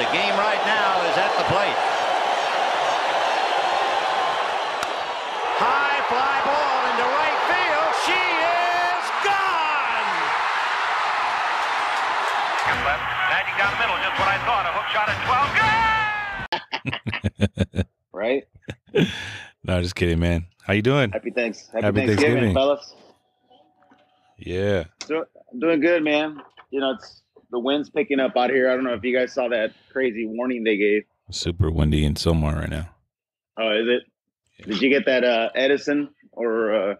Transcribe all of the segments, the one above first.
The game right now is at the plate. High fly ball into right field. She is gone. left, landing down the middle, just what I thought. A hook shot at 12. Good! Right? No, just kidding, man. How you doing? Happy thanks. Happy, Happy Thanksgiving, Thanksgiving. fellas. Yeah. Do, I'm doing good, man. You know, it's the wind's picking up out here. I don't know if you guys saw that crazy warning they gave. Super windy in Sylmar right now. Oh, is it? Did you get that uh, Edison or uh,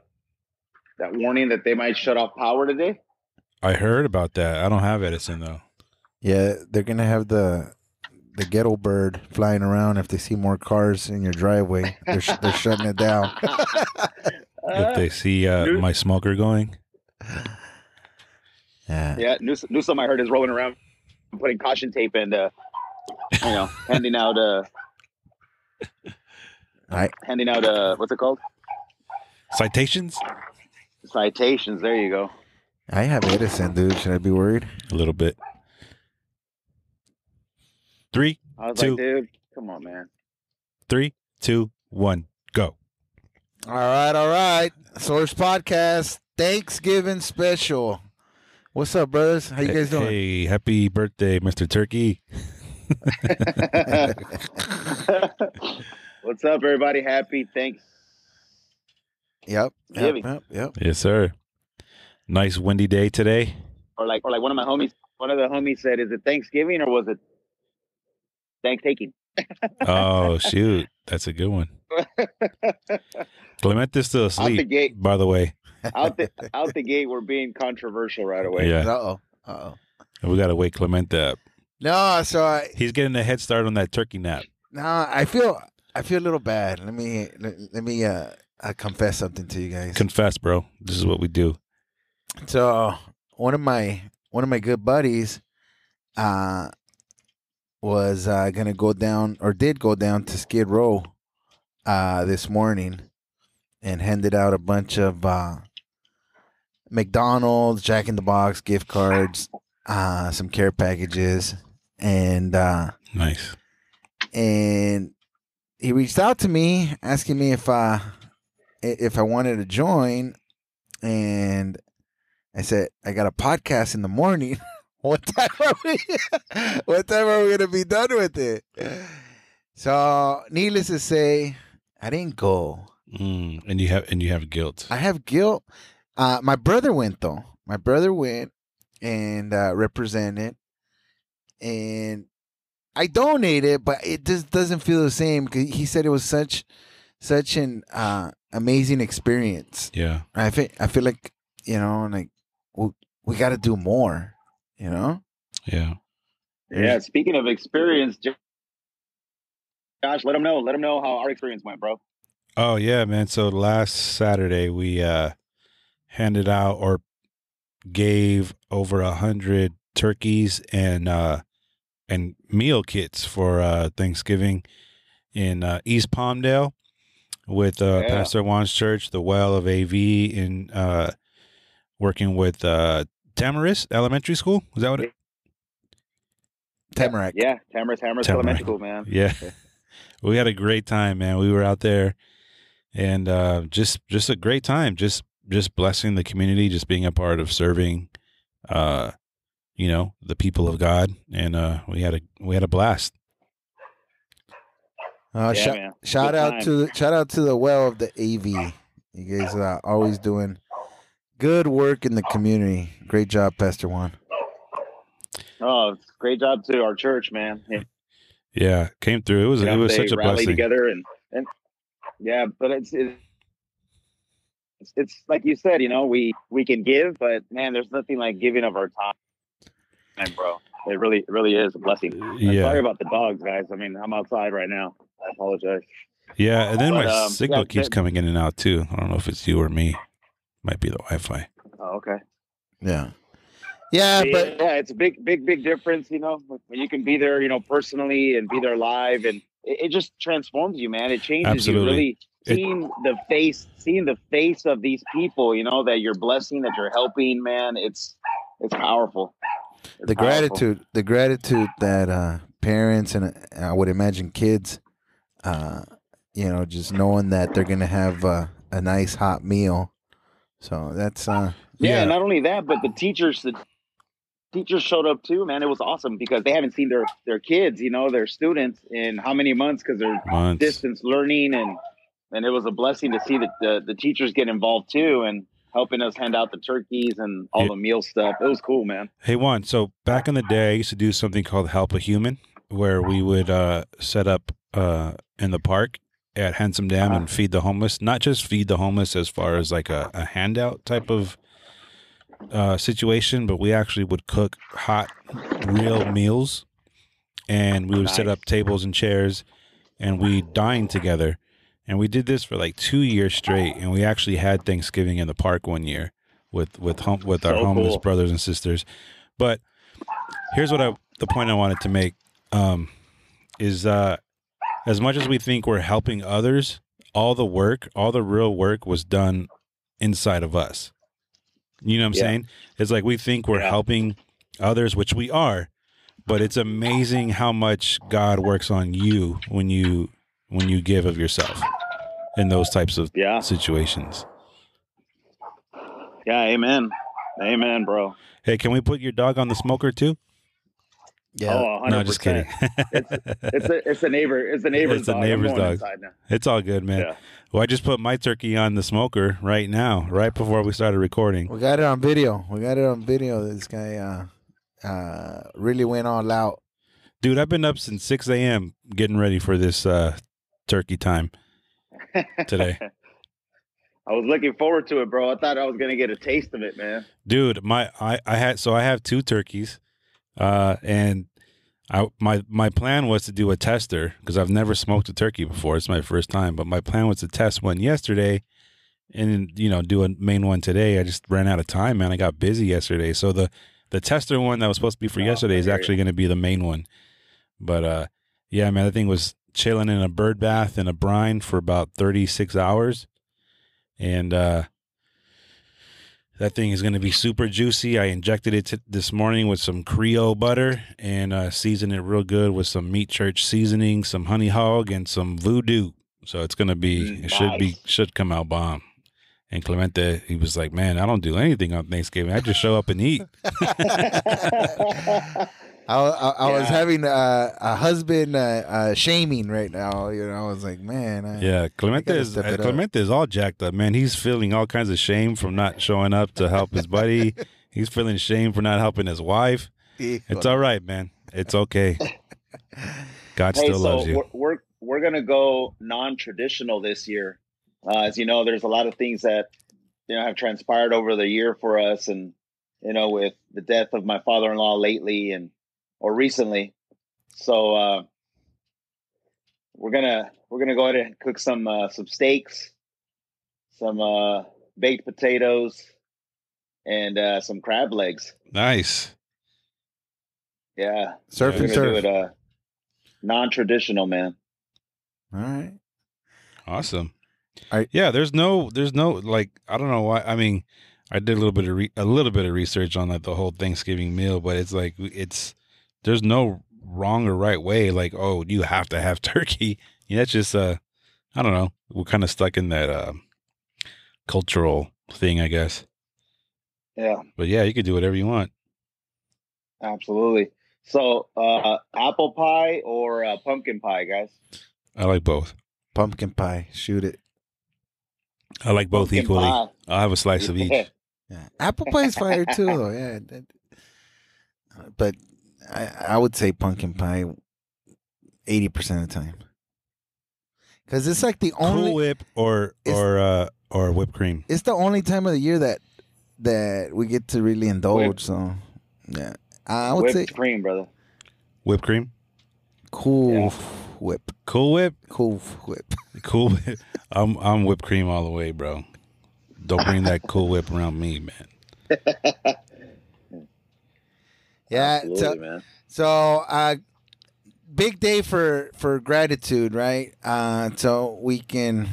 that warning that they might shut off power today? I heard about that. I don't have Edison though. Yeah, they're gonna have the the ghetto bird flying around if they see more cars in your driveway. They're sh- they're shutting it down. if they see uh, my smoker going. Yeah. Yeah, Newsom, Newsom I heard is rolling around putting caution tape and uh, you know handing out uh, I handing out uh, what's it called Citations? citations. There you go. I have Edison, dude. Should I be worried? A little bit. Three, I was Two. like, dude, come on, man. three, two, one, go. All right, all right. Source Podcast Thanksgiving special. What's up, brothers? How you guys doing? Hey, happy birthday, Mr. Turkey. What's up, everybody? Happy thanks. Yep, yep, yep, yep. Yes, sir. Nice windy day today. Or like, or like one of my homies, one of the homies said, "Is it Thanksgiving or was it Thanksgiving?" Oh, shoot. That's a good one. Clement is still Out the asleep, gate, by the way. out the out the gate, we're being controversial right away. Yeah. Uh oh, uh oh. We got to wake Clement up. No, so I He's getting a head start on that turkey nap. no, I feel I feel a little bad. Let me let, let me uh, uh confess something to you guys. Confess, bro. This is what we do. So one of my one of my good buddies uh was uh gonna go down or did go down to Skid Row uh this morning and handed out a bunch of uh McDonald's, Jack in the Box gift cards, uh some care packages and uh Nice. and he reached out to me asking me if uh if I wanted to join and I said I got a podcast in the morning. what time are we what time are we gonna be done with it? So needless to say, I didn't go. Mm, and you have and you have guilt. I have guilt. Uh my brother went though. My brother went and uh represented and I donated, but it just doesn't feel the same because he said it was such such an uh amazing experience. yeah. I feel I feel like you know, like we, we got to do more. You know, Yeah. Yeah. Speaking of experience, Jo- Josh, let them know. Let them know how our experience went, bro. Oh yeah, man. So last Saturday we uh handed out or gave over a hundred turkeys and uh and meal kits for uh Thanksgiving in uh East Palmdale with uh Yeah. Pastor Juan's church, the Well of AV in uh working with uh Tamaris Elementary School. Is that what it Tamarack. Yeah, Tamara's Hammers Tamarack. Elementary School, man. Yeah. we had a great time, man. We were out there and uh just just a great time. Just just blessing the community, just being a part of serving uh you know, the people of God and uh we had a we had a blast. Uh, Yeah, shout shout Good out time. to shout out to the well of the AV. You guys are always doing good work in the community. Great job, Pastor Juan. Oh, great job to our church, man. Yeah, Yeah, came through. It was you know, it was they such a rally blessing. together and and yeah, but it's it's it's, it's like you said, you know, we we can give, but man, there's nothing like giving of our time, man, bro. It really it really is a blessing. I'm Yeah. Sorry about the dogs, guys. I mean, I'm outside right now. I apologize. Yeah, and then But, my um, signal yeah, keeps that- coming in and out too. I don't know if it's you or me. Might be the Wi-Fi. Oh, okay. Yeah, yeah, yeah, but yeah, it's a big, big, big difference, you know, when you can be there, you know, personally and be there live, and it, it just transforms you, man. It changes Absolutely. you. Really It- seeing the face, seeing the face of these people, you know, that you're blessing, that you're helping, man. It's it's powerful. It's the powerful. gratitude, the gratitude that uh, parents and uh, I would imagine kids, uh, you know, just knowing that they're gonna have uh, a nice hot meal. So that's uh, Yeah, Yeah. not only that, but the teachers, the teachers showed up too, man. It was awesome because they haven't seen their their kids, you know, their students in how many months because they're Months. distance learning and and it was a blessing to see that the, the teachers get involved too and helping us hand out the turkeys and all the meal stuff. It was cool, man. Hey Juan, so back in the day I used to do something called Help a Human where we would uh set up uh in the park at Hansen Dam and feed the homeless. Not just feed the homeless as far as like a, a handout type of uh situation, but we actually would cook hot real meals and we would set up tables and chairs and we dine together. And we did this for like two years straight and we actually had Thanksgiving in the park one year with with home with our So homeless cool. brothers and sisters. But here's what I the point I wanted to make um, is uh, as much as we think we're helping others, all the work, all the real work was done inside of us. You know what I'm Yeah. saying? It's like we think we're Yeah. helping others, which we are, but it's amazing how much God works on you when you when you give of yourself in those types of Yeah. situations. Yeah, amen. Amen, bro. Hey, can we put your dog on the smoker too? yeah. Oh, 100%. No, just kidding. It's a it's a neighbor. It's a neighbor's It's a dog. I'm neighbor's dog. It's all good, man. Yeah. Well, I just put my turkey on the smoker right now, right before we started recording. We got it on video. We got it on video. This guy uh, uh, really went all out. Dude, I've been up since 6 a.m. getting ready for this uh, turkey time today. I was looking forward to it, bro. I thought I was gonna get a taste of it, man. Dude, my I, I had so I have two turkeys, uh, and I my my plan was to do a tester because I've never smoked a turkey before. It's my first time, but my plan was to test one yesterday, and you know do a main one today. I just ran out of time, man. I got busy yesterday, so the the tester one that was supposed to be for Oh, yesterday is actually going to be the main one. But uh, yeah, man, that thing was chilling in a bird bath in a brine for about thirty six hours, and uh, that thing is going to be super juicy. I injected it t- this morning with some Creole butter and uh, seasoned it real good with some meat church seasoning, some honey hog, and some voodoo. So it's going to be, Mm, it should be, should come out bomb. And Clemente, he was like, "Man, I don't do anything on Thanksgiving. I just show up and eat." I, I, I was Yeah. having a, a husband uh, uh, shaming right now. You know, I was like, man, I, Yeah, Clemente gotta is step uh, it up. Clemente is all jacked up, man. He's feeling all kinds of shame from not showing up to help his buddy. He's feeling shame for not helping his wife. It's all right, man. It's okay. God hey, still so loves you. we're, we're we're gonna go non-traditional this year. Uh, as you know, there's a lot of things that you know have transpired over the year for us, and you know, with the death of my father-in-law lately, and or recently. So uh, we're gonna we're gonna go ahead and cook some uh, some steaks, some uh, baked potatoes, and uh, some crab legs. Nice. Yeah, surf Yeah, and surf. it uh, non-traditional, man. All right. Awesome. I- yeah, there's no, there's no like, I don't know why. I mean, I did a little bit of re- a little bit of research on like the whole Thanksgiving meal, but it's like it's there's no wrong or right way. Like, oh, you have to have turkey. Yeah, that's just uh, I don't know. We're kind of stuck in that uh, cultural thing, I guess. Yeah. But yeah, you could do whatever you want. Absolutely. So, uh, apple pie or uh, pumpkin pie, guys? I like both. Pumpkin pie. Shoot it. I like both Pumpkin equally. pie. I'll have a slice of each. Yeah. Apple pie's fire too, though. Yeah. But I, I would say pumpkin pie 80% of the time. Because it's like the only. Cool Whip or or uh or whipped cream. it's the only time of the year that that we get to really indulge. Whip. So, yeah, I would Whipped say cream, brother. Whipped cream. cool Yeah. whip, Cool Whip. cool whip. Cool Whip. I'm I'm whipped cream all the way, bro. Don't bring that Cool Whip around me, man. Yeah. Absolutely, So, man. so uh, big day for for gratitude, right? Uh, so we can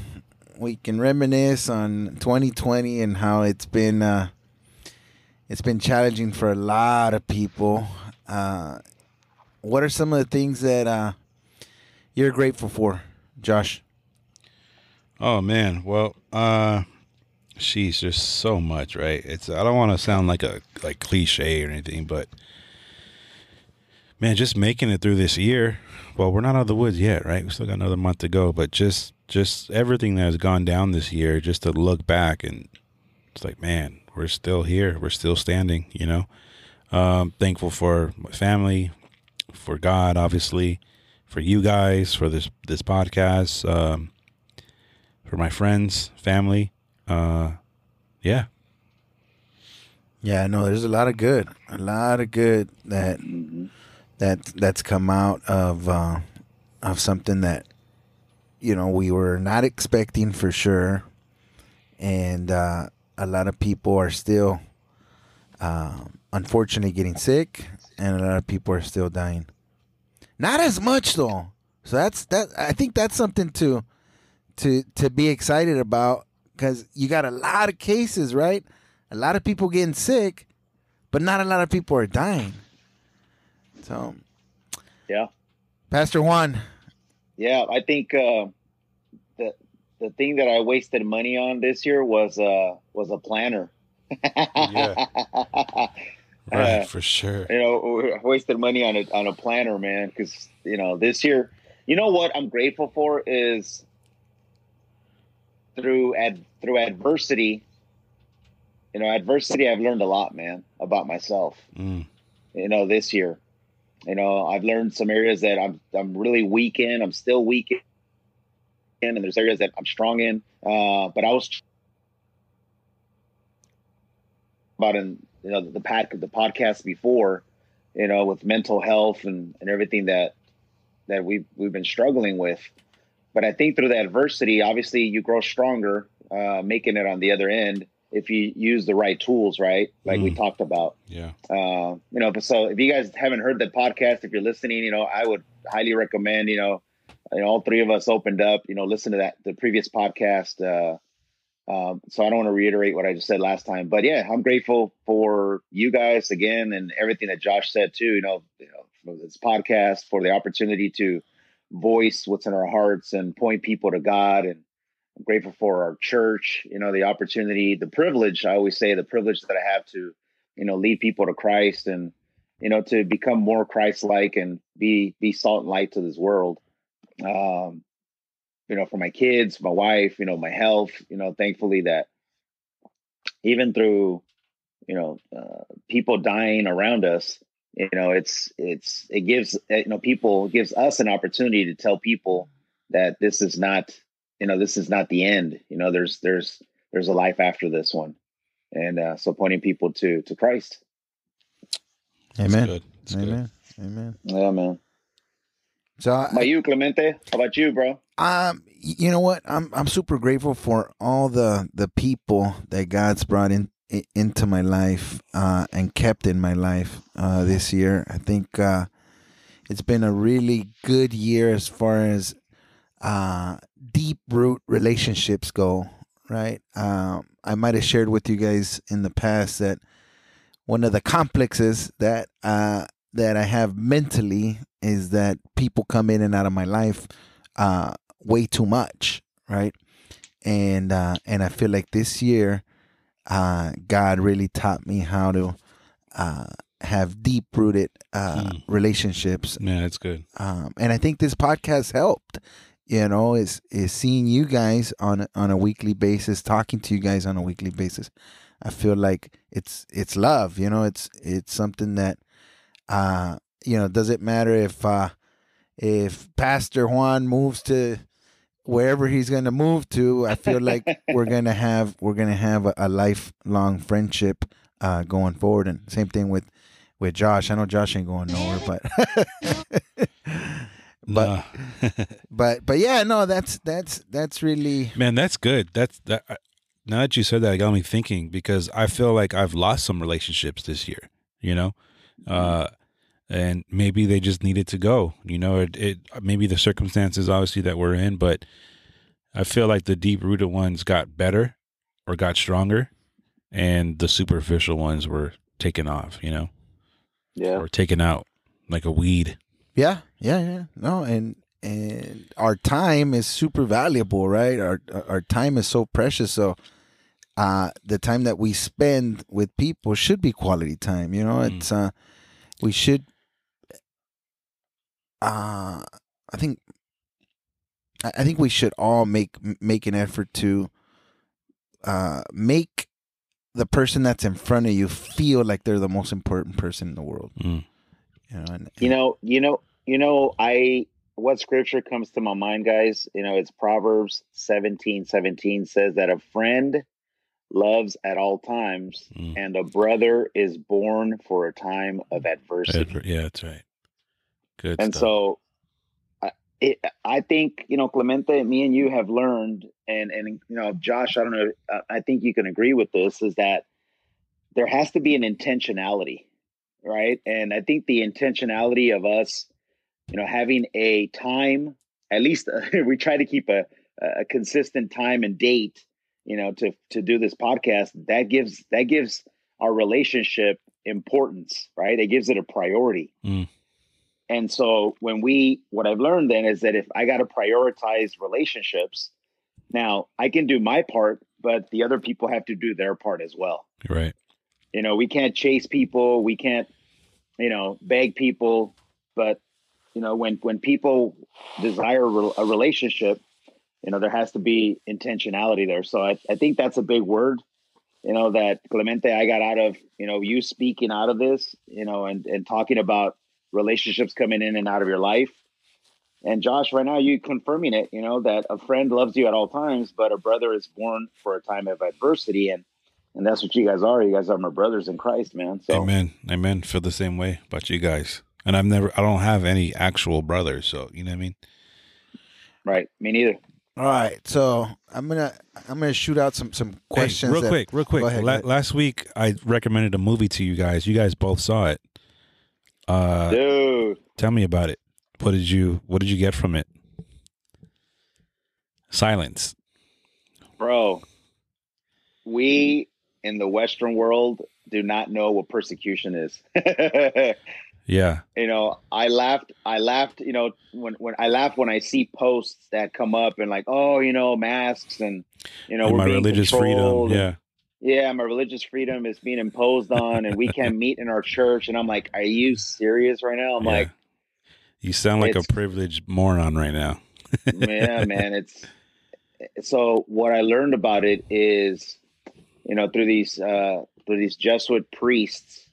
we can reminisce on 2020 and how it's been uh, it's been challenging for a lot of people. Uh, what are some of the things that uh, you're grateful for, Josh? Oh man, well, uh, she's just so much, right? It's I don't want to sound like a like cliche or anything, but man, just making it through this year. Well, we're not out of the woods yet, right? We still got another month to go, but just just everything that has gone down this year, just to look back and it's like, man, we're still here, we're still standing, you know. Um, thankful for my family, for God, obviously, for you guys, for this this podcast, um, for my friends, family. Uh, yeah, Yeah, no, there's a lot of good, a lot of good that that that's come out of uh, of something that you know we were not expecting for sure, and uh, a lot of people are still um, unfortunately getting sick, and a lot of people are still dying. Not as much though, so that's that. I think that's something to to to be excited about because you got a lot of cases, right? A lot of people getting sick, but not a lot of people are dying. So, Yeah. Pastor Juan, Yeah, I think uh, the the thing that I wasted money on this year was uh was a planner. Yeah. right, Uh, for sure. you know, wasted money on a on a planner, man. Because you know, this year, you know what I'm grateful for is through ad through adversity. You know, adversity. I've learned a lot, man, about myself. Mm, you know, this year. You know, I've learned some areas that I'm I'm really weak in. I'm still weak in, and there's areas that I'm strong in. Uh, but I was about in you know the pad the podcast before, you know, with mental health and and everything that that we've we've been struggling with. But I think through the adversity, obviously, you grow stronger, uh, making it on the other end if you use the right tools, right? Like we Mm. talked about yeah. uh, you know, but so if you guys haven't heard the podcast, if you're listening, you know, I would highly recommend, you know, you know, all three of us opened up, you know, listen to that, the previous podcast. Uh, um, so I don't want to reiterate what I just said last time, but yeah, I'm grateful for you guys again and everything that Josh said too, you know, you know, for this podcast, for the opportunity to voice what's in our hearts and point people to God and I'm grateful for our church, you know, the opportunity, the privilege, I always say the privilege that I have to, you know, lead people to Christ and, you know, to become more Christ-like and be, be salt and light to this world. Um, you know, for my kids, my wife, you know, my health, you know, thankfully that even through, you know, uh, people dying around us, you know, it's, it's, it gives, you know, people, gives us an opportunity to tell people that this is not, you know, this is not the end. You know, there's, there's, there's a life after this one. And uh, so pointing people to, to Christ. That's Amen, good. That's good. Amen, Amen. Yeah, man. So, How about you, Clemente? How about you, bro? um, you know what? I'm I'm super grateful for all the the people that God's brought in i- into my life uh, and kept in my life uh, this year. I think uh, it's been a really good year as far as uh, deep root relationships go. Right? Um, I might have shared with you guys in the past that one of the complexes that uh, that I have mentally is that people come in and out of my life uh, way too much, right? And uh, and I feel like this year, uh, God really taught me how to uh, have deep rooted uh, Hmm. relationships, Yeah, that's good. um, and I think this podcast helped. You know, is is seeing you guys on a- on a weekly basis, talking to you guys on a weekly basis. I feel like it's it's love. You know, it's it's something that uh you know does it matter if uh if Pastor Juan moves to wherever he's gonna move to. I feel like we're gonna have we're gonna have a, a lifelong friendship uh going forward. And same thing with with Josh. I know Josh ain't going nowhere, but but Nah. but but yeah, no, that's that's that's really Man, that's good. That's that. Now that you said that, it got me thinking because I feel like I've lost some relationships this year. You know, uh, and maybe they just needed to go. You know, it, it maybe the circumstances obviously that we're in, but I feel like the deep rooted ones got better or got stronger, and the superficial ones were taken off. You know, Yeah. or taken out like a weed. Yeah, yeah, yeah. No, and and our time is super valuable, right? Our our time is so precious. So, uh, the time that we spend with people should be quality time. You know, Mm. it's uh, we should. Uh, I think. I I think we should all make make an effort to. Uh, make the person that's in front of you feel like they're the most important person in the world. Mm. You know, and, You know, you know, you know, I what scripture comes to my mind, guys, you know, it's Proverbs 17, 17 says that a friend loves at all times, Mm. and a brother is born for a time of adversity. Adver- Yeah, that's right. Good and stuff. so I- it, I think you know Clemente, me and you have learned, and and you know Josh, I don't know, I think you can agree with this, is that there has to be an intentionality, right? And I think the intentionality of us, you know, having a time, at least we try to keep a a consistent time and date, you know, to to do this podcast. That gives that gives our relationship importance, right? It gives it a priority. Mm. And so when we, what I've learned then is that if I got to prioritize relationships, now I can do my part, but the other people have to do their part as well. right. You know, we can't chase people, we can't, you know, beg people, but you know, when when people desire a relationship, you know, there has to be intentionality there. So I, I think that's a big word, you know, that Clemente I got out of, you know, you speaking out of this, you know, and and talking about relationships coming in and out of your life. And Josh, right now you confirming it, you know, that a friend loves you at all times, but a brother is born for a time of adversity. And and that's what you guys are. You guys are my brothers in Christ, man. So Amen. Amen. Feel the same way about you guys. And I've never, I don't have any actual brothers. So, you know what I mean? right, me neither. All right, so I'm gonna I'm gonna shoot out some some questions. Hey, real that- quick, real quick. Ahead, La- last week, I recommended a movie to you guys. You guys both saw it. Uh, Dude. tell me about it. What did you, what did you get from it? Silence. Bro, we in the Western world do not know what persecution is. Yeah. you know, I laughed. I laughed. You know, when when I laugh when I see posts that come up and like, oh, you know, masks and you know, And we're my being religious freedom. controlled and- Yeah. yeah, my religious freedom is being imposed on, and we can't meet in our church. And I'm like, are you serious right now? I'm Yeah. like, You sound like a privileged moron right now. yeah, man, it's so what I learned about it is, you know, through these uh through these Jesuit priests.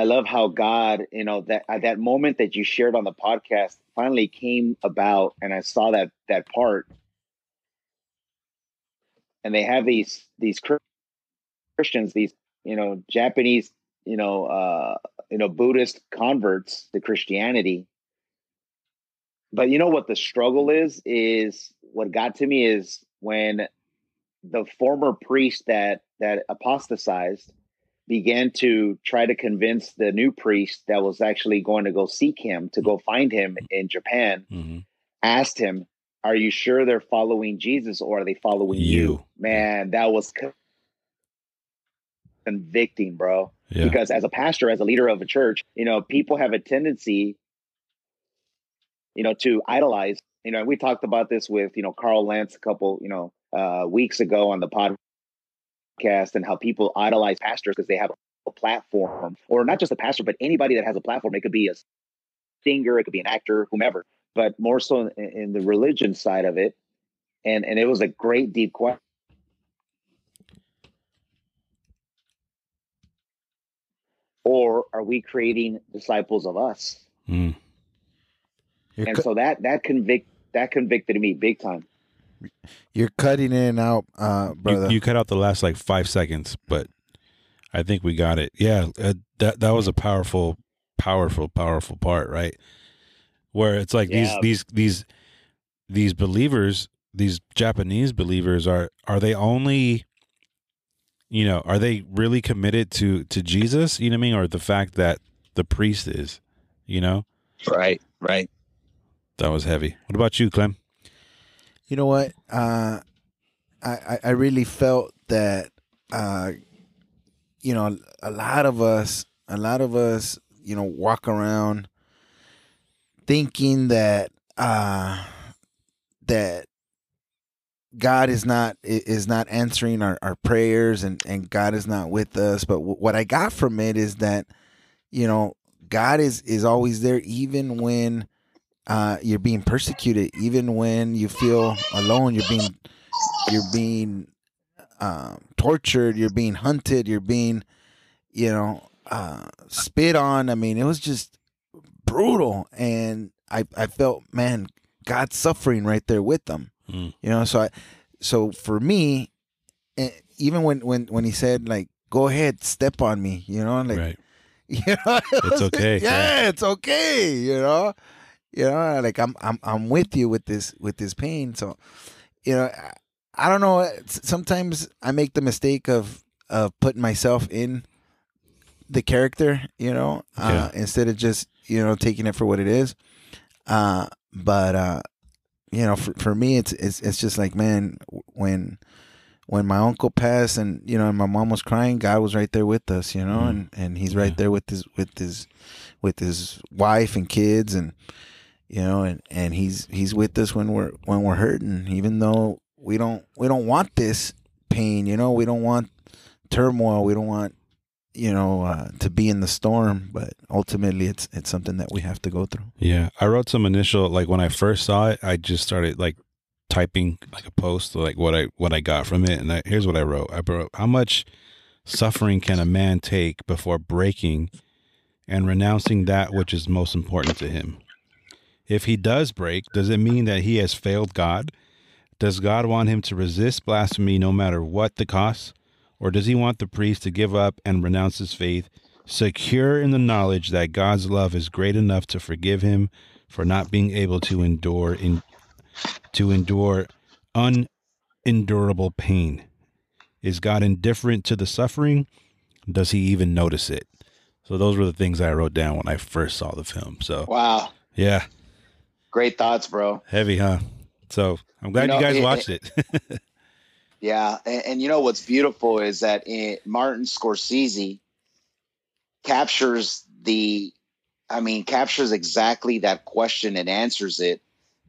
I love how God, you know, that at that moment that you shared on the podcast finally came about, and I saw that that part. And they have these these Christians, these you know Japanese, you know, uh, you know Buddhist converts to Christianity, but you know what the struggle is is what got to me is when the former priest that that apostatized began to try to convince the new priest that was actually going to go seek him to go find him in Japan hmm asked him are you sure they're following Jesus or are they following you, You. man that was co- convicting bro Yeah. because as a pastor as a leader of a church you know people have a tendency you know to idolize you know we talked about this with you know carl Lentz a couple you know uh weeks ago on the podcast and how people idolize pastors because they have a platform or not just a pastor but anybody that has a platform. It could be a singer it could be an actor whomever but more so in, in the religion side of it. And and it was a great deep question or are we creating disciples of us? Mm. And cu- so that that convict that convicted me big time you're cutting in and out, uh, You, brother. you cut out the last like five seconds, but I think we got it. Yeah, uh, that that was a powerful, powerful, powerful part, right? Where it's like Yeah. these these these these believers, these Japanese believers, are are they only, you know, are they really committed to to Jesus? You know what I mean, or the fact that the priest is, you know, right right that was heavy. What about you, Clem? You know what? Uh, I, I really felt that uh, you know a lot of us, a lot of us, you know, walk around thinking that uh that God is not is not answering our, our prayers and and God is not with us but w- what I got from it is that you know God is is always there even when uh you're being persecuted even when you feel alone. You're being you're being um, tortured. You're being hunted. You're being you know uh spit on. I mean it was just brutal. And i i felt man god's suffering right there with them. Mm. you know so i so for me eh, even when when when he said like go ahead step on me you know like right. you know it It's okay, yeah, yeah. it's okay you know you know like i'm i'm i'm with you with this with this pain so you know I, I don't know sometimes i make the mistake of of putting myself in the character you know uh instead of just you know taking it for what it is uh but uh you know for, for me it's it's it's just like man when when my uncle passed and you know and my mom was crying god was right there with us you know Mhm. and and he's right Yeah. there with his with his with his wife and kids and you know and and he's he's with us when we're when we're hurting even though we don't we don't want this pain you know we don't want turmoil we don't want you know uh, to be in the storm but ultimately it's it's something that we have to go through Yeah, I wrote some initial like when I first saw it, I just started like typing like a post like what I what I got from it, and I, here's what I wrote. I wrote, "How much suffering can a man take before breaking and renouncing that which is most important to him? If he does break, does it mean that he has failed God? Does God want him to resist blasphemy no matter what the cost, or does he want the priest to give up and renounce his faith?" secure in the knowledge that God's love is great enough to forgive him for not being able to endure in to endure unendurable pain. Is God indifferent to the suffering? Does he even notice it? So those were the things I wrote down when I first saw the film. So Wow. yeah, Great thoughts, bro. heavy, huh? So I'm glad you, You guys it- watched it. Yeah, and, and you know what's beautiful is that it, Martin Scorsese captures the, I mean, captures exactly that question and answers it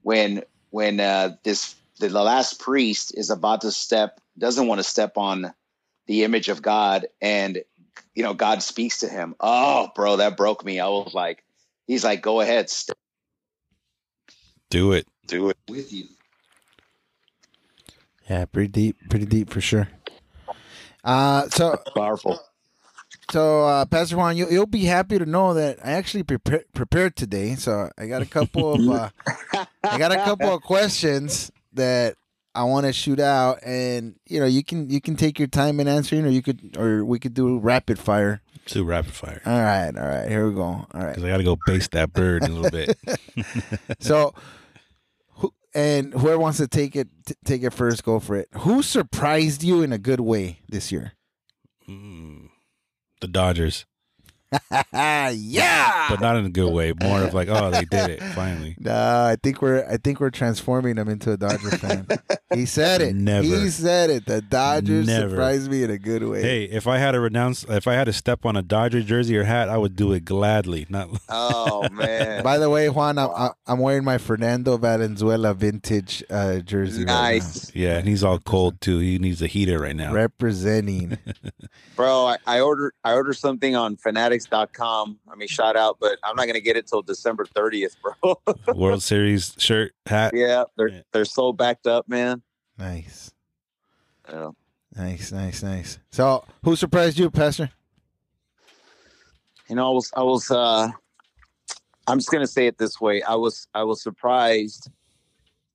when when uh, this the, the last priest is about to step doesn't want to step on the image of God and you know God speaks to him. Oh, bro, that broke me. I was like, he's like, go ahead, step Do it. do it with you. yeah pretty deep pretty deep for sure uh so Powerful. So, uh, Pastor Juan, you, you'll be happy to know that I actually prepare, prepared today. So, I got a couple of uh, I got a couple of questions that I want to shoot out, and you know, you can you can take your time in answering, or you could, or we could do rapid fire. Let's do rapid fire. All right, all right, here we go. All right. Because I got to go baste that bird in a little bit. So, who, and whoever wants to take it, t- take it first. Go for it. Who surprised you in a good way this year? Mm, the Dodgers. yeah. but not in a good way. More of like, oh, they did it finally. No, I think we're I think we're transforming him into a Dodger fan. he said it. Never. He said it. The Dodgers Never. surprised me in a good way. Hey, if I had to renounce, if I had to step on a Dodger jersey or hat, I would do it gladly. Not Oh man. By the way, Juan, I'm, I'm- I'm wearing my Fernando Valenzuela vintage uh, jersey. nice. yeah, and he's all cold too. He needs a heater right Right now. now. Representing. Bro, I, I ordered I ordered something on fanatics.com. I mean, shout out, but I'm not gonna get it till December 30th, bro. World Series shirt, hat. yeah, they're Yeah. they're so backed up, man. nice. Yeah. Nice, nice, nice. So, who surprised you, Pastor? You know, I was I was uh I'm just gonna say it this way. I was I was surprised.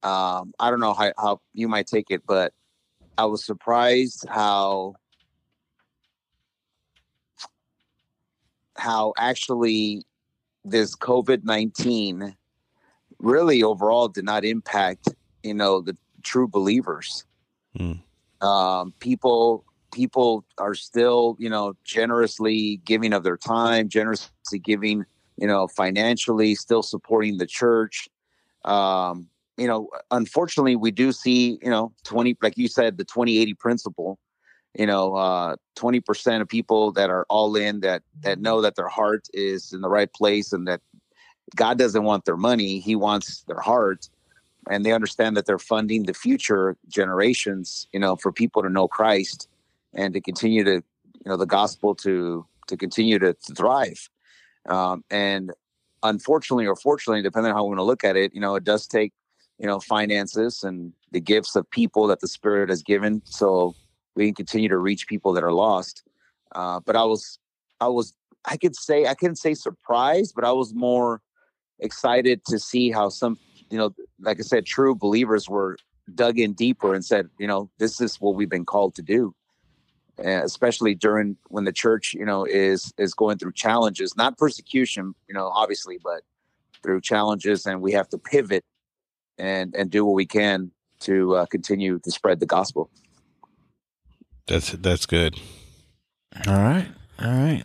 Um, I don't know how, how you might take it, but I was surprised how how actually this COVID nineteen really overall did not impact, you know, the true believers. Hmm. Um, people people are still, you know, generously giving of their time, generously giving, you know, financially, still supporting the church. Um, you know, unfortunately, we do see, you know, 20, like you said, the 2080 principle, you know, uh, 20% of people that are all in that, that know that their heart is in the right place and that, God doesn't want their money; He wants their heart, and they understand that they're funding the future generations. You know, for people to know Christ and to continue to, you know, the gospel to to continue to, to thrive. Um, and unfortunately, or fortunately, depending on how we want to look at it, you know, it does take you know finances and the gifts of people that the Spirit has given, so we can continue to reach people that are lost. Uh, but I was, I was, I could say, I couldn't say surprised, but I was more excited to see how some, you know, like I said, true believers were dug in deeper and said, you know, this is what we've been called to do. Uh, especially during when the church, you know, is is going through challenges, not persecution, you know, obviously, but through challenges, and we have to pivot and and do what we can to uh, continue to spread the gospel. That's that's good. All right. All right.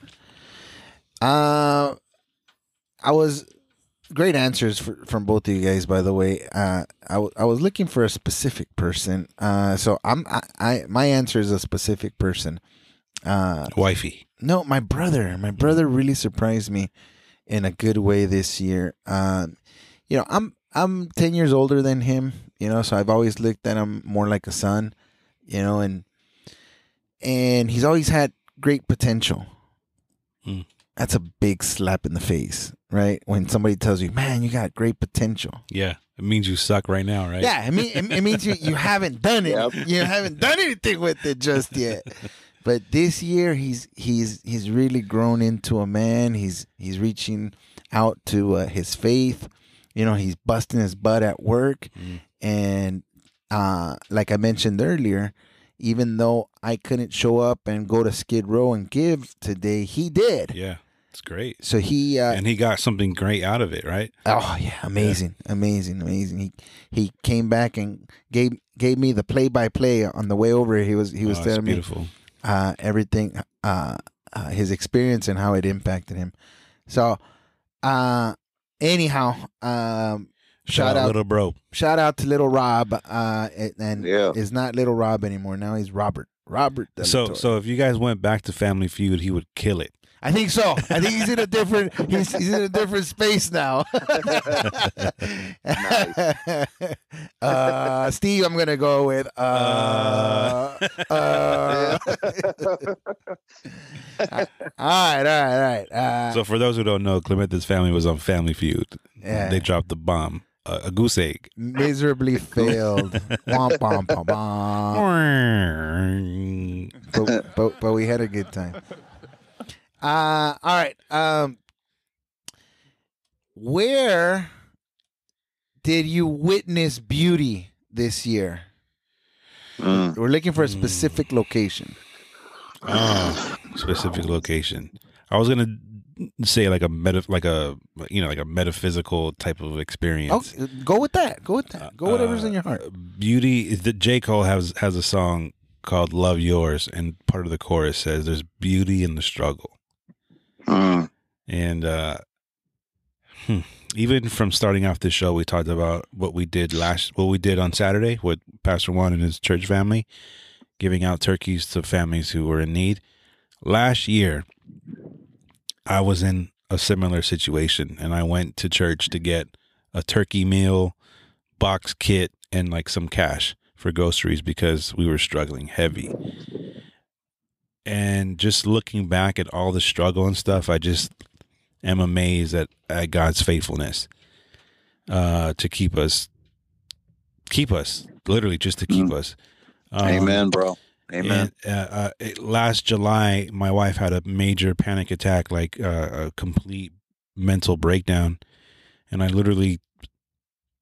Uh, I was great answers for, from both of you guys. By the way, uh, I, w- I was looking for a specific person. Uh, so I'm I, I my answer is a specific person. Uh, Wifey. no, my brother. My brother really surprised me in a good way this year. Um, you know, I'm I'm ten years older than him. You know, so I've always looked at him more like a son. You know, and and he's always had great potential. Hmm. That's a big slap in the face, right? When somebody tells you, "Man, you got great potential." Yeah. It means you suck right now, right? Yeah, I mean, it, it means you, you haven't done it. Yep. You haven't done anything with it just yet. But this year, he's he's he's really grown into a man. He's he's reaching out to uh, his faith. You know, he's busting his butt at work, Mm. and uh, like I mentioned earlier, even though I couldn't show up and go to Skid Row and give today, he did. Yeah. It's great. So he uh, And he got something great out of it, right? Oh yeah, amazing, amazing, amazing. He he came back and gave gave me the play by play on the way over. He was he was Oh, telling me uh, everything, uh, uh, his experience and how it impacted him. So, uh, anyhow, um, shout, out, little bro. shout out to little Rob. Uh, and- and Yeah. it's not little Rob anymore. Now he's Robert. Robert. Del So Toro. so if you guys went back to Family Feud, he would kill it. I think so. I think he's in a different he's, he's in a different space now. uh, Steve, I'm gonna go with uh, uh, all right, all right, all right. Uh, So for those who don't know, Clemente's family was on Family Feud. Yeah. They dropped the bomb, uh, a goose egg. miserably failed. Womp, womp, womp, womp. But, but but we had a good time. Uh, all right. Um, where did you witness beauty this year? Mm. We're looking for a specific location. Oh, specific location. I was gonna say like a meta, like a you know, like a metaphysical type of Oh, experience. go with that. Go with that. Go whatever's in your heart. Uh, Beauty is that J Cole has has a song called "Love Yours," and part of the chorus says, "There's beauty in the struggle." Mm. And uh, hmm, even from starting off this show, we talked about what we did last, what we did on Saturday with Pastor Juan and his church family, giving out turkeys to families who were in need. Last year, I was in a similar situation, and I went to church to get a turkey meal, box kit, and like some cash for groceries because we were struggling heavy and just looking back at all the struggle and stuff, I just am amazed at, at God's faithfulness uh, to keep us, keep us, literally just to keep us. Um, Amen, bro. Amen. and, uh, uh, last July, my wife had a major panic attack, like uh, a complete mental breakdown, and I literally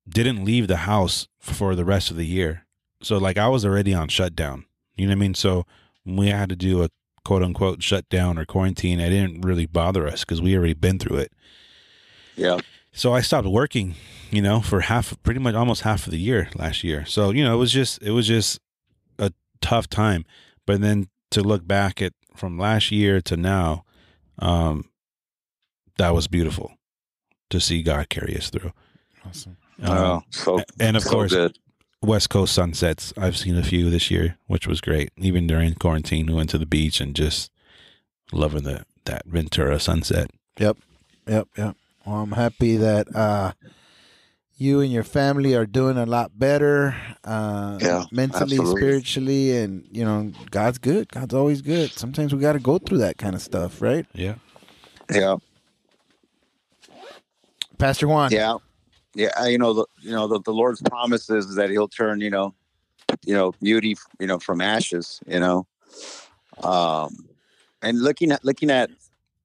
didn't leave the house for the rest of the year. So, like, I was already on shutdown. You know what I mean? So, when we had to do a quote unquote shutdown or quarantine, it didn't really bother us because we already been through it. yeah. So I stopped working, you know, for half, pretty much almost half of the year last year. So you know, it was just, it was just tough time. But then to look back at from last year to now, um, that was beautiful to see God carry us through. Awesome. Um, oh, so and of so course, good. West Coast sunsets. I've seen a few this year, which was great. Even during quarantine, we went to the beach and just loving the that Ventura sunset. Yep. Yep. Yep. Well, I'm happy that uh, you and your family are doing a lot better, uh, Yeah, mentally, absolutely. spiritually, and you know, God's good. God's always good. Sometimes we got to go through that kind of stuff, right, Yeah. Yeah, Pastor Juan? yeah, yeah. You know, the, you know, the, the Lord's promises is that He'll turn, you know, you know, beauty, you know, from ashes. You know, um, and looking at looking at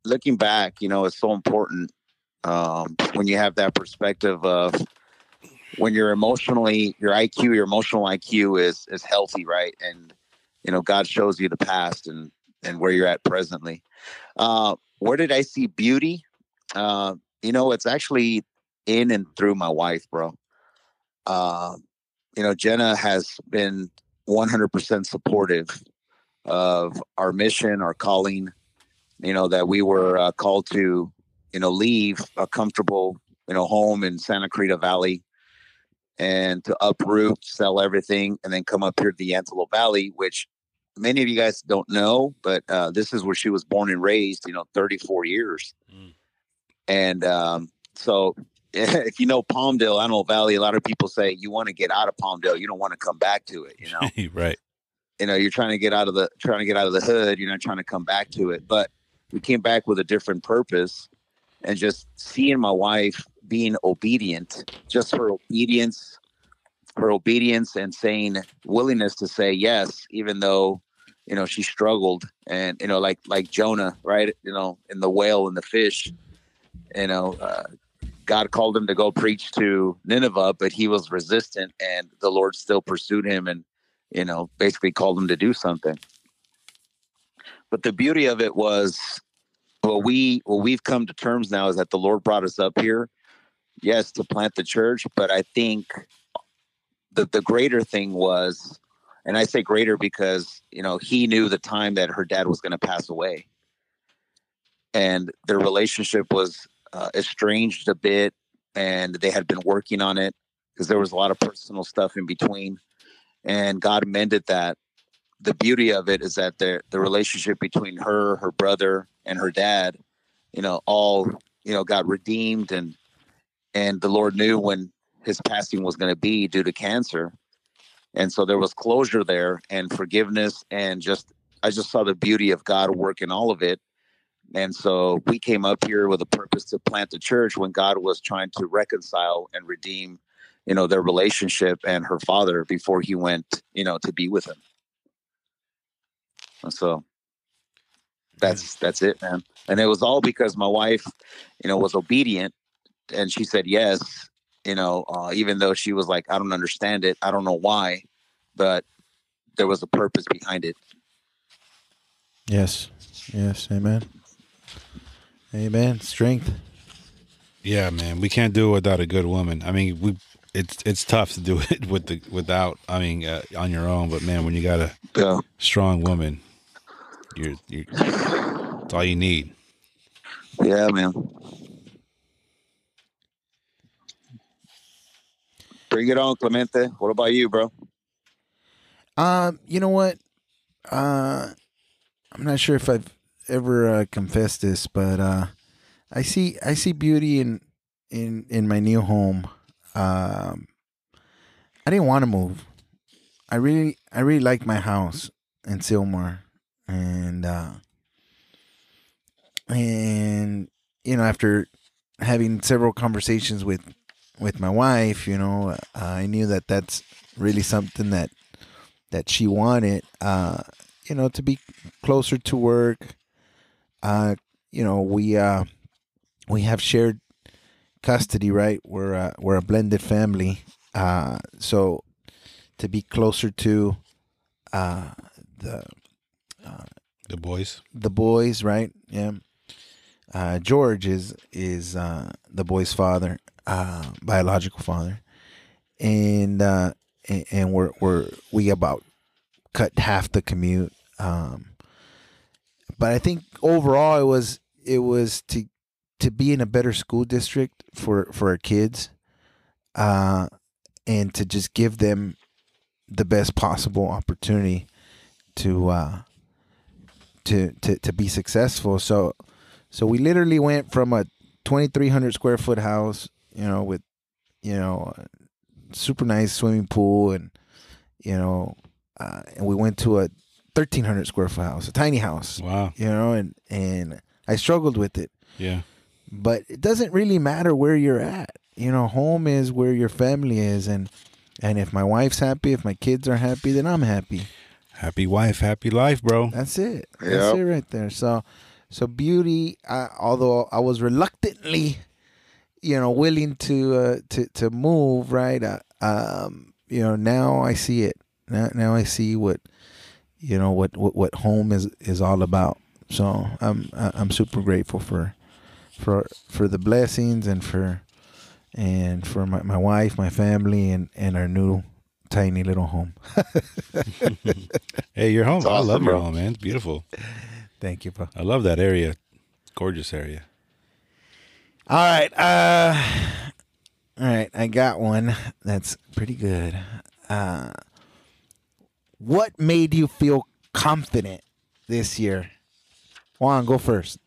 looking back, you know, is so important um, when you have that perspective of when you're emotionally, your IQ, your emotional IQ is is healthy, right? And you know, God shows you the past and and where you're at presently. Uh, where did I see beauty? Uh, you know, it's actually in and through my wife, bro. Uh, you know, Jenna has been 100% supportive of our mission, our calling. You know that we were uh, called to, you know, leave a comfortable, you know, home in Santa Cruz Valley, and to uproot, sell everything, and then come up here to the Antelope Valley, which many of you guys don't know, but uh, this is where she was born and raised. You know, 34 years, Mm. and um, so if you know Palmdale, Antelope Valley, a lot of people say you want to get out of Palmdale, you don't want to come back to it. You know right. you know you're trying to get out of the trying to get out of the hood you're not trying to come back to it but we came back with a different purpose and just seeing my wife being obedient just her obedience her obedience and saying willingness to say yes even though you know she struggled and you know like like jonah right you know in the whale and the fish you know uh, god called him to go preach to nineveh but he was resistant and the lord still pursued him and you know, basically called him to do something. But the beauty of it was what we what we've come to terms now is that the Lord brought us up here, yes, to plant the church, but I think the the greater thing was, and I say greater because you know he knew the time that her dad was going to pass away, and their relationship was uh, estranged a bit, and they had been working on it because there was a lot of personal stuff in between and God mended that. The beauty of it is that the the relationship between her, her brother, and her dad, you know, all you know, got redeemed, and and the Lord knew when his passing was going to be due to cancer, and so there was closure there and forgiveness, and just I just saw the beauty of God working all of it. And so we came up here with a purpose to plant the church when God was trying to reconcile and redeem you know their relationship and her father before he went you know to be with him And so that's that's it man and it was all because my wife you know was obedient and she said yes you know uh, even though she was like i don't understand it i don't know why but there was a purpose behind it Yes. Yes. Amen. Amen. Strength. Yeah, man. We can't do it without a good woman. I mean, we it's it's tough to do it with the without. I mean, uh, on your own. But man, when you got a yeah strong woman, you're you're it's all you need. yeah man bring it on clemente what about you bro Um, you know what? Uh, I'm not sure if I've ever uh, confessed this, but uh, I see I see beauty in in in my new home. Um, I didn't want to move. I really I really like my house in Sylmar, and uh, and you know after having several conversations with with my wife, you know, uh, I knew that that's really something that that she wanted, uh, you know, to be closer to work. Uh, you know, we uh, we have shared custody, right? We're uh, we're a blended family, uh, so to be closer to uh, the The boys. the boys, right? Yeah. Uh, George is is uh, the boy's father, uh, biological father, and uh, and, and we're we're we about cut half the commute. Um, but I think overall it was it was to to be in a better school district for for our kids, uh, and to just give them the best possible opportunity to uh, to to to be successful. So so we literally went from a twenty three hundred square foot house. You know, with you know, super nice swimming pool, and you know, uh, and we went to a thirteen hundred square foot house, a tiny house. Wow. You know, and and I struggled with it, Yeah. but it doesn't really matter where you're at. You know, home is where your family is, and and if my wife's happy, if my kids are happy, then I'm happy. Happy wife, happy life, bro. That's it. That's it right there. So, so beauty. Uh, although I was reluctantly, you know, willing to uh, to to move, right? Uh, um, you know, now I see it. Now, now I see what, you know, what what, what home is is all about. So I'm I'm super grateful for, for for the blessings and for, and for my, my wife, my family, and and our new tiny little home. Hey, you're home. It's I love your bro. home, man. It's beautiful. Thank you, bro. I love that area. Gorgeous area. All right. Uh all right, I got one that's pretty good. Uh what made you feel confident this year? Juan, go first.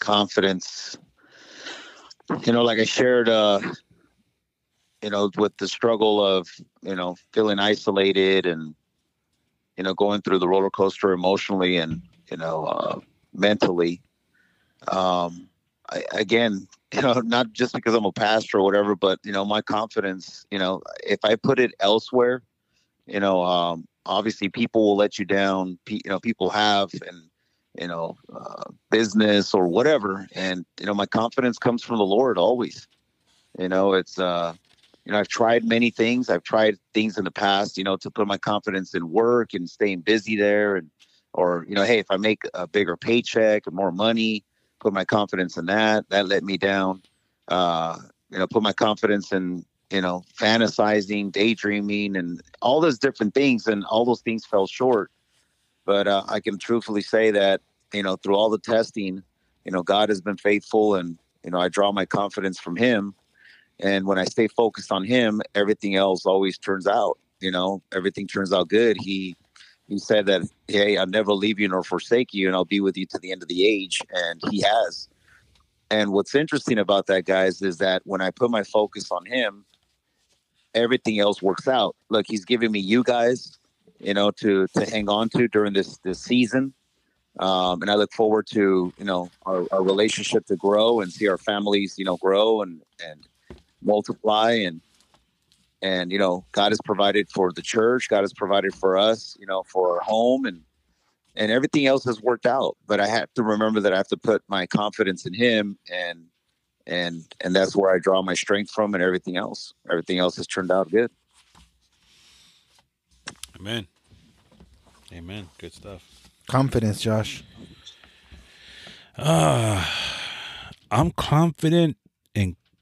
confidence. You know, like I shared, uh, you know, with the struggle of, you know, feeling isolated and, you know, going through the roller coaster emotionally and, you know, uh, mentally. Um, I, again, you know, not just because I'm a pastor or whatever, but, you know, my confidence, you know, if I put it elsewhere, you know, um, obviously people will let you down. You know, people have, and, you know, uh, business or whatever. And, you know, my confidence comes from the Lord always. You know, it's, uh, you know, I've tried many things. I've tried things in the past, you know, to put my confidence in work and staying busy there. And, or, you know, hey, if I make a bigger paycheck and more money, put my confidence in that. That let me down. Uh, you know, put my confidence in, you know, fantasizing, daydreaming, and all those different things. And all those things fell short. But uh, I can truthfully say that, you know, through all the testing, you know, God has been faithful and, you know, I draw my confidence from Him. And when I stay focused on Him, everything else always turns out, you know, everything turns out good. He, he said that, hey, I'll never leave you nor forsake you, and I'll be with you to the end of the age. And He has. And what's interesting about that, guys, is that when I put my focus on Him, everything else works out. Look, He's giving me you guys, you know, to to hang on to during this this season. Um, and I look forward to you know our, our relationship to grow and see our families you know grow and and multiply and and you know God has provided for the church, God has provided for us, you know, for our home and and everything else has worked out. But I have to remember that I have to put my confidence in Him and and and that's where I draw my strength from and everything else. Everything else has turned out good. Amen. Amen. Good stuff. Confidence, Josh. Uh, I'm confident in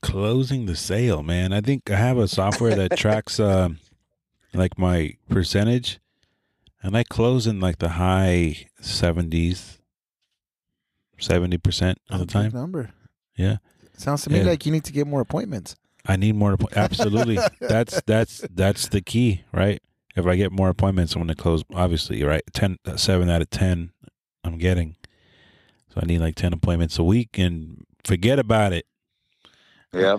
closing the sale, man. I think I have a software that tracks um like my percentage and I close in like the high 70s 70% of the time. number. Yeah. Sounds to me Yeah. like you need to get more appointments. I need more appo- absolutely. that's that's that's the key, right? If I get more appointments, I'm going to close obviously, right? 10 uh, 7 out of 10 I'm getting. So I need like 10 appointments a week and forget about it. Yeah.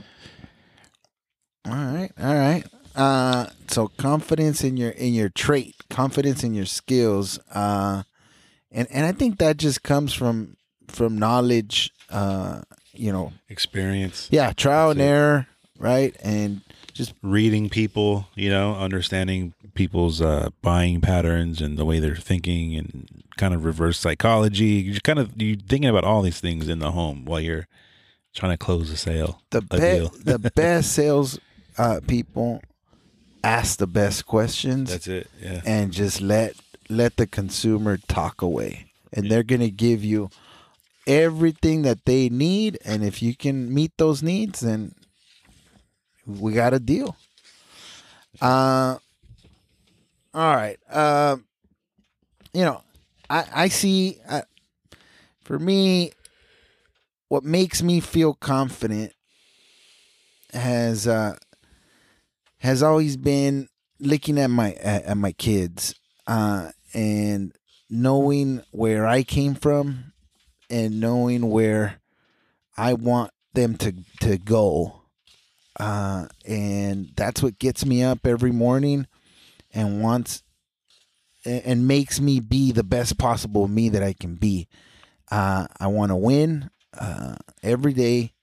All right, all right. Uh, so confidence in your in your trait, confidence in your skills, uh, and and I think that just comes from from knowledge. Uh, you know, Experience, yeah, trial and it. error, right? And just reading people, you know, understanding people's uh, buying patterns and the way they're thinking and kind of reverse psychology. You're kind of you thinking about all these things in the home while you're trying to close a sale. the best the best sales uh, people ask the best questions That's it. Yeah. and just let let the consumer talk away and they're going to give you everything that they need and if you can meet those needs then we got a deal uh all right um you know i i see uh, for me what makes me feel confident has uh has always been looking at my at, at my kids uh and knowing where I came from and knowing where I want them to to go, uh, and that's what gets me up every morning, and wants and, makes me be the best possible me that I can be. Uh, I want to win uh, every day,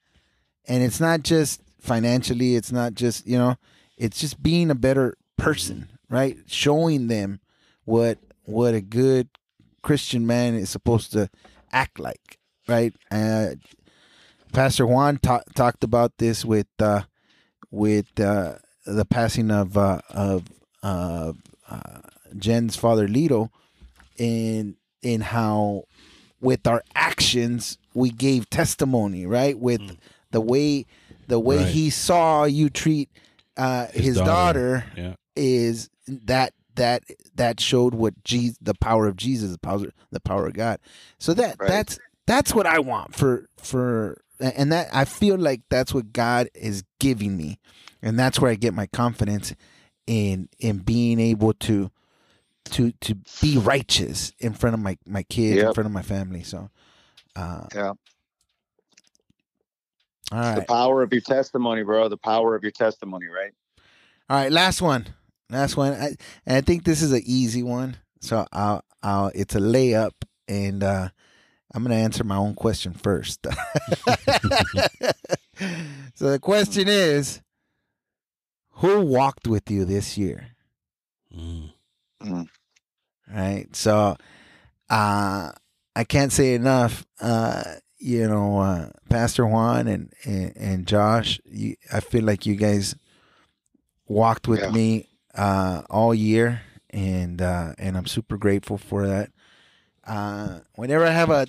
and it's not just financially. It's not just you know. It's just being a better person, right? Showing them what what a good Christian man is supposed to act like, right? Uh, Pastor Juan ta- talked about this with uh, with uh, the passing of uh, of uh, uh, Jen's father Lito, in in how with our actions we gave testimony, right? With the way the way Right. he saw you treat uh, his, daughter, Yeah. is that that that showed what Jesus, the power of Jesus, the power the power of God. So that Right. that's that's what I want for for and that I feel like that's what God is giving me, and that's where I get my confidence in in being able to to to be righteous in front of my my kids, in front of my family. So, uh, Yeah. all The right, power of your testimony, bro. The power of your testimony, right? all right, last one, last one. I, and I think this is an easy one. So I'll I'll it's a layup, and uh, I'm gonna answer my own question first. so the question is, who walked with you this year? Mm. Right? So, uh, I can't say enough. Uh, you know, uh, Pastor Juan and and, and Josh, you, I feel like you guys walked with Yeah. me uh, all year, and uh, and I'm super grateful for that. Uh, whenever I have a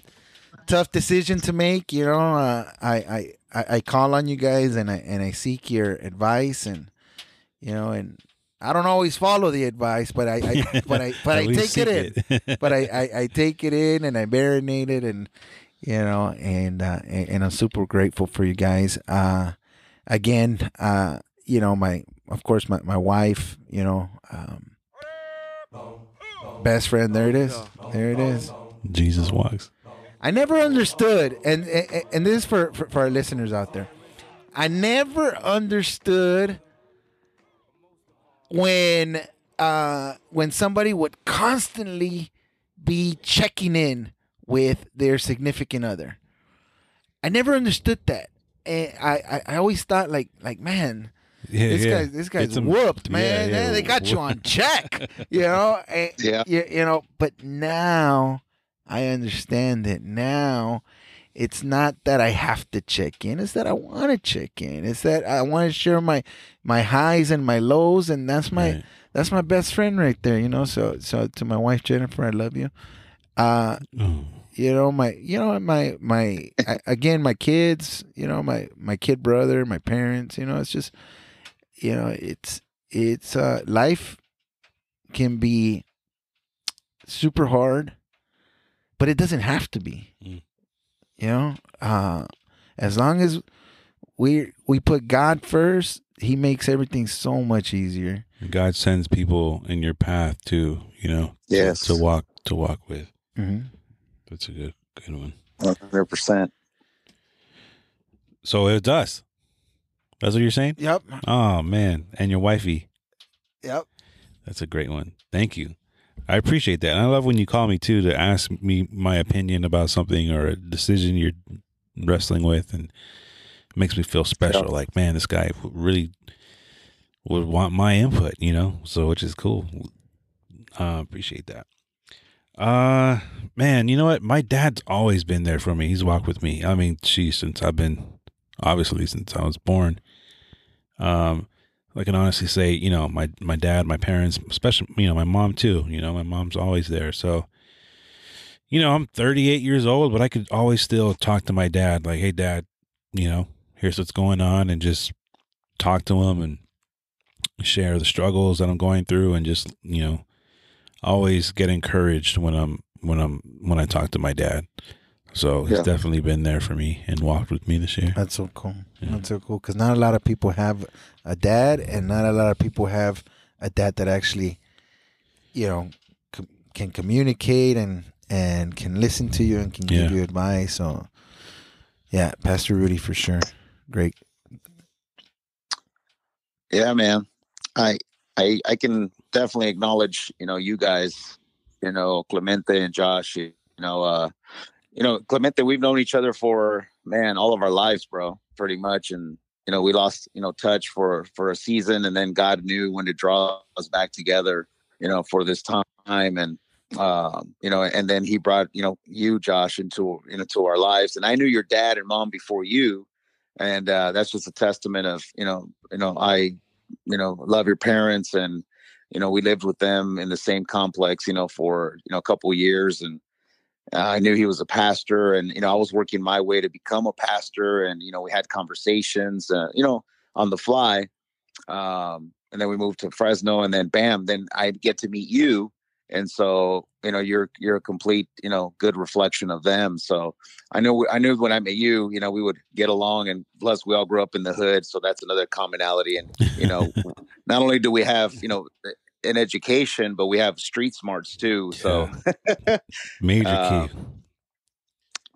tough decision to make, you know, uh, I, I I I call on you guys and I and I seek your advice and you know and I don't always follow the advice, but I, I but I but I take it in. it. But I, I I take it in and I marinate it and you know and uh, and, and I'm super grateful for you guys. Uh, again, uh, you know my of course my my wife, you know, um, best friend. There it is. There it is. Jesus walks. I never understood, and and, and this is for, for for our listeners out there. I never understood when uh when somebody would constantly be checking in with their significant other. I never understood that. And I, I, I always thought like like man, Yeah, this yeah. guy this guy's Get some- whooped, yeah, man. yeah, Yeah, they got you on check. you know? And, Yeah. you, you know, but now I understand it. Now it's not that I have to check in, it's that I want to check in. It's that I want to share my my highs and my lows and that's my Right. that's my best friend right there, you know. So so to my wife Jennifer, I love you. Uh Oh. you know my you know my my I, again my kids you know my my kid brother my parents you know it's just you know it's it's uh life can be super hard but it doesn't have to be Mm. You know uh as long as we we put god first he makes everything so much easier God sends people in your path to, you know, to- Yes. to, walk to walk with. mm-hmm. That's a good good one. One hundred percent. So it's us. That's what you're saying? yep Oh man, and your wifey. yep That's a great one. Thank you. I appreciate that. And I love when you call me too to ask me my opinion about something or a decision you're wrestling with, and it makes me feel special. Yeah. Like, man, this guy really would want my input, you know. So, which is cool. Uh, appreciate that. Uh, man, you know what? My dad's always been there for me. He's walked with me. I mean, geez, since I've been obviously since I was born. Um, I can honestly say, you know, my my dad, my parents, especially you know, my mom too. You know, my mom's always there. So, you know, I'm 38 years old, but I could always still talk to my dad, like, "Hey, dad, you know, here's what's going on," and just talk to him and share the struggles that I'm going through, and just you know, always get encouraged when I'm when I'm when I talk to my dad. So he's Yeah. definitely been there for me and walked with me this year. That's so cool. Yeah. That's so cool because not a lot of people have a dad, and not a lot of people have a dad that actually, you know, com- can communicate and and can listen to you and can give you advice. So, Yeah, Pastor Rudy for sure. Great. Yeah, man. I I I can definitely acknowledge, you know, you guys, you know, Clemente and Josh, you know, uh you know, Clemente, we've known each other for man, all of our lives, bro, pretty much. And, you know, we lost, you know, touch for for a season and then God knew when to draw us back together, you know, for this time. And um, you know, and then he brought, you know, you, Josh, into into our lives. And I knew your dad and mom before you. And uh that's just a testament of, you know, you know, I you know love your parents and you know we lived with them in the same complex you know for you know a couple years and i knew he was a pastor and you know i was working my way to become a pastor and you know we had conversations uh, you know on the fly um and then we moved to fresno and then bam then i get to meet you. And so you know you're you're a complete you know good reflection of them. So i knew i knew when i met you you know we would get along and plus we all grew up in the hood so that's another commonality. And you know not only do we have you know an education but we have street smarts too so Major Uh, key.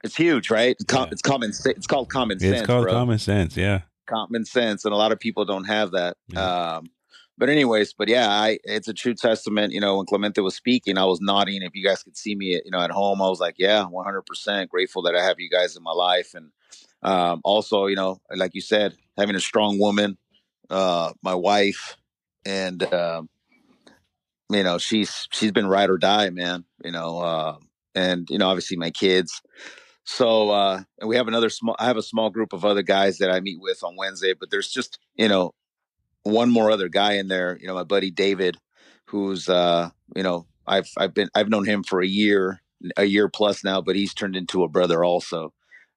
it's huge right it's, com- Yeah. it's common it's called common sense It's called bro. common sense. Yeah. common sense and a lot of people don't have that Yeah. um but anyways but yeah i it's a true testament you know when clemente was speaking i was nodding if you guys could see me you know at home i was like yeah 100% grateful that i have you guys in my life and um also you know like you said having a strong woman uh my wife and um you know she's she's been ride or die man you know uh and you know obviously my kids so uh and we have another small I have a small group of other guys that I meet with on Wednesday, but there's just, you know, one more other guy in there, you know, my buddy David, who's uh, you know, I've I've been I've known him for a year, a year plus now, but he's turned into a brother also.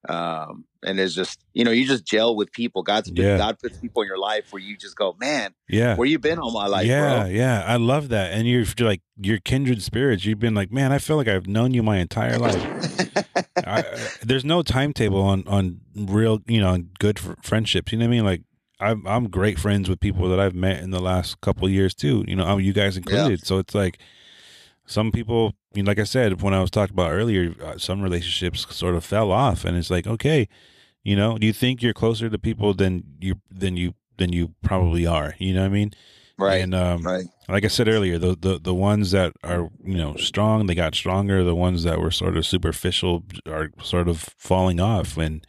Um and it's just, you know, you just gel with people. God's Yeah. God puts people in your life where you just go, Man, Yeah. where you been all my life, yeah, bro? yeah, I love that. And you're like you're kindred spirits. You've been like, man, I feel like I've known you my entire life. I, there's no timetable on on real, you know, good fr- friendships. You know what I mean? Like I'm I'm great friends with people that I've met in the last couple of years too. You know, you guys included. So it's like some people, you know, like I said when I was talking about earlier, uh, some relationships sort of fell off, and it's like, okay, you know, do you think you're closer to people than you than you than you probably are? You know what I mean? right. And um, right. like I said earlier, the, the the ones that are you know strong, they got stronger. The ones that were sort of superficial are sort of falling off, and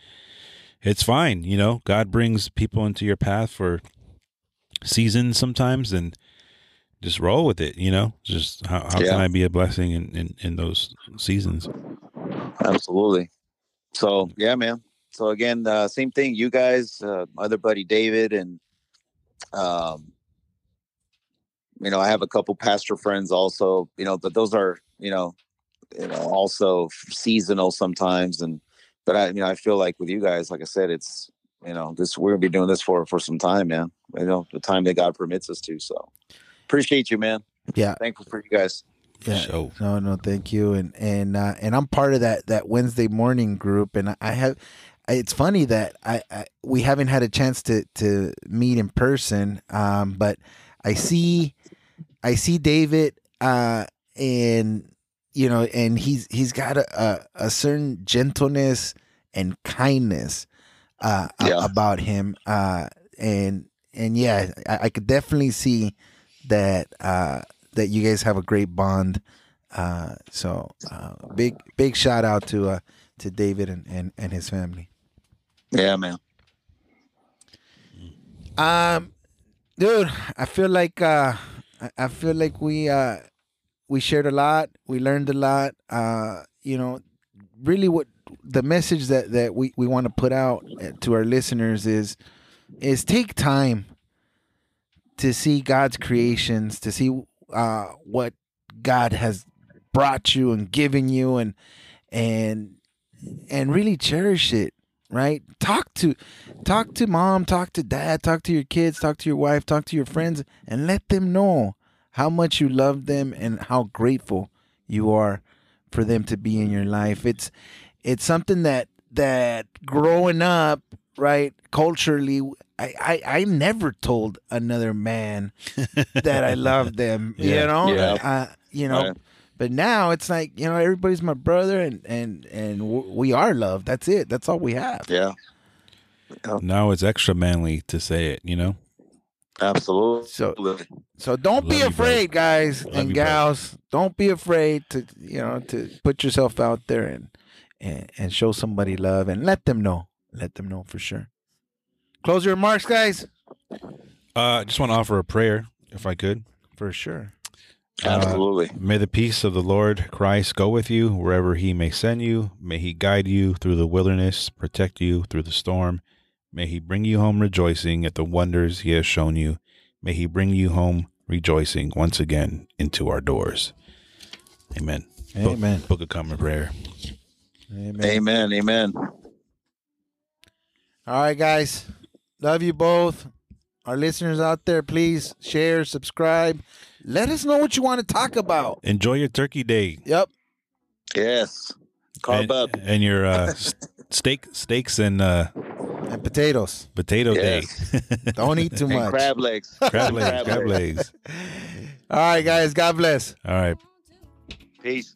it's fine. You know, God brings people into your path for seasons sometimes, and just roll with it. You know, just how, how Yeah. can I be a blessing in, in in those seasons? Absolutely. So yeah, man. So again, uh, same thing. You guys, uh, other buddy David, and um, you know, I have a couple pastor friends also. You know, but those are you know, you know, also seasonal sometimes. And but I, you know, I feel like with you guys, like I said, it's you know, this we're gonna be doing this for for some time, man. You know, the time that God permits us to. So appreciate you, man. Yeah. Thankful for you guys. Yeah. sure. No, no, thank you. And and uh, and I'm part of that that Wednesday morning group, and I have. It's funny that I, I we haven't had a chance to to meet in person, um, but I see I see David, uh, and you know, and he's he's got a a, a certain gentleness and kindness uh, a- about him, uh, and and yeah, I, I could definitely see that uh, that you guys have a great bond. Uh, so uh, big big shout out to uh, to David and, and, and his family. Yeah, man. Um, dude, I feel like uh, I- feel like we uh, we shared a lot. We learned a lot. Uh, you know, really, what the message that that we we want to put out uh, to our listeners is is take time to see God's creations, to see uh, what God has brought you and given you, and and and really cherish it. Right? Talk to talk to mom, talk to dad, talk to your kids, talk to your wife, talk to your friends, and let them know how much you love them and how grateful you are for them to be in your life. It's it's something that that growing up, right, culturally, I I, I never told another man that I loved them. Yeah. You know, Yeah. uh, you know, Right. But now it's like you know everybody's my brother, and and and we are loved. That's it. That's all we have. Yeah, Now it's extra manly to say it. You know. absolutely. So so don't be Love you, afraid, guys Love and you, bro. gals. Don't be afraid to you know to put yourself out there and and and show somebody love and let them know. Let them know for sure. Close your remarks, guys. Uh, I just want to offer a prayer, if I could. For sure. Absolutely. May the peace of the Lord Christ go with you wherever he may send you. May he guide you through the wilderness, protect you through the storm. May he bring you home rejoicing at the wonders he has shown you. May he bring you home rejoicing once again into our doors. Amen. Book- Amen. Book of Common Prayer. Amen. Amen. Amen. All right, guys. Love you both. Our listeners out there, please share, subscribe. Let us know what you want to talk about. Enjoy your turkey day. Yep. Yes. Carb and, up. and your uh, steak, steaks and uh, And potatoes. potato Yes. day. Don't eat too And much. crab legs. crab legs, crab legs. All right, guys. God bless. All right. Peace.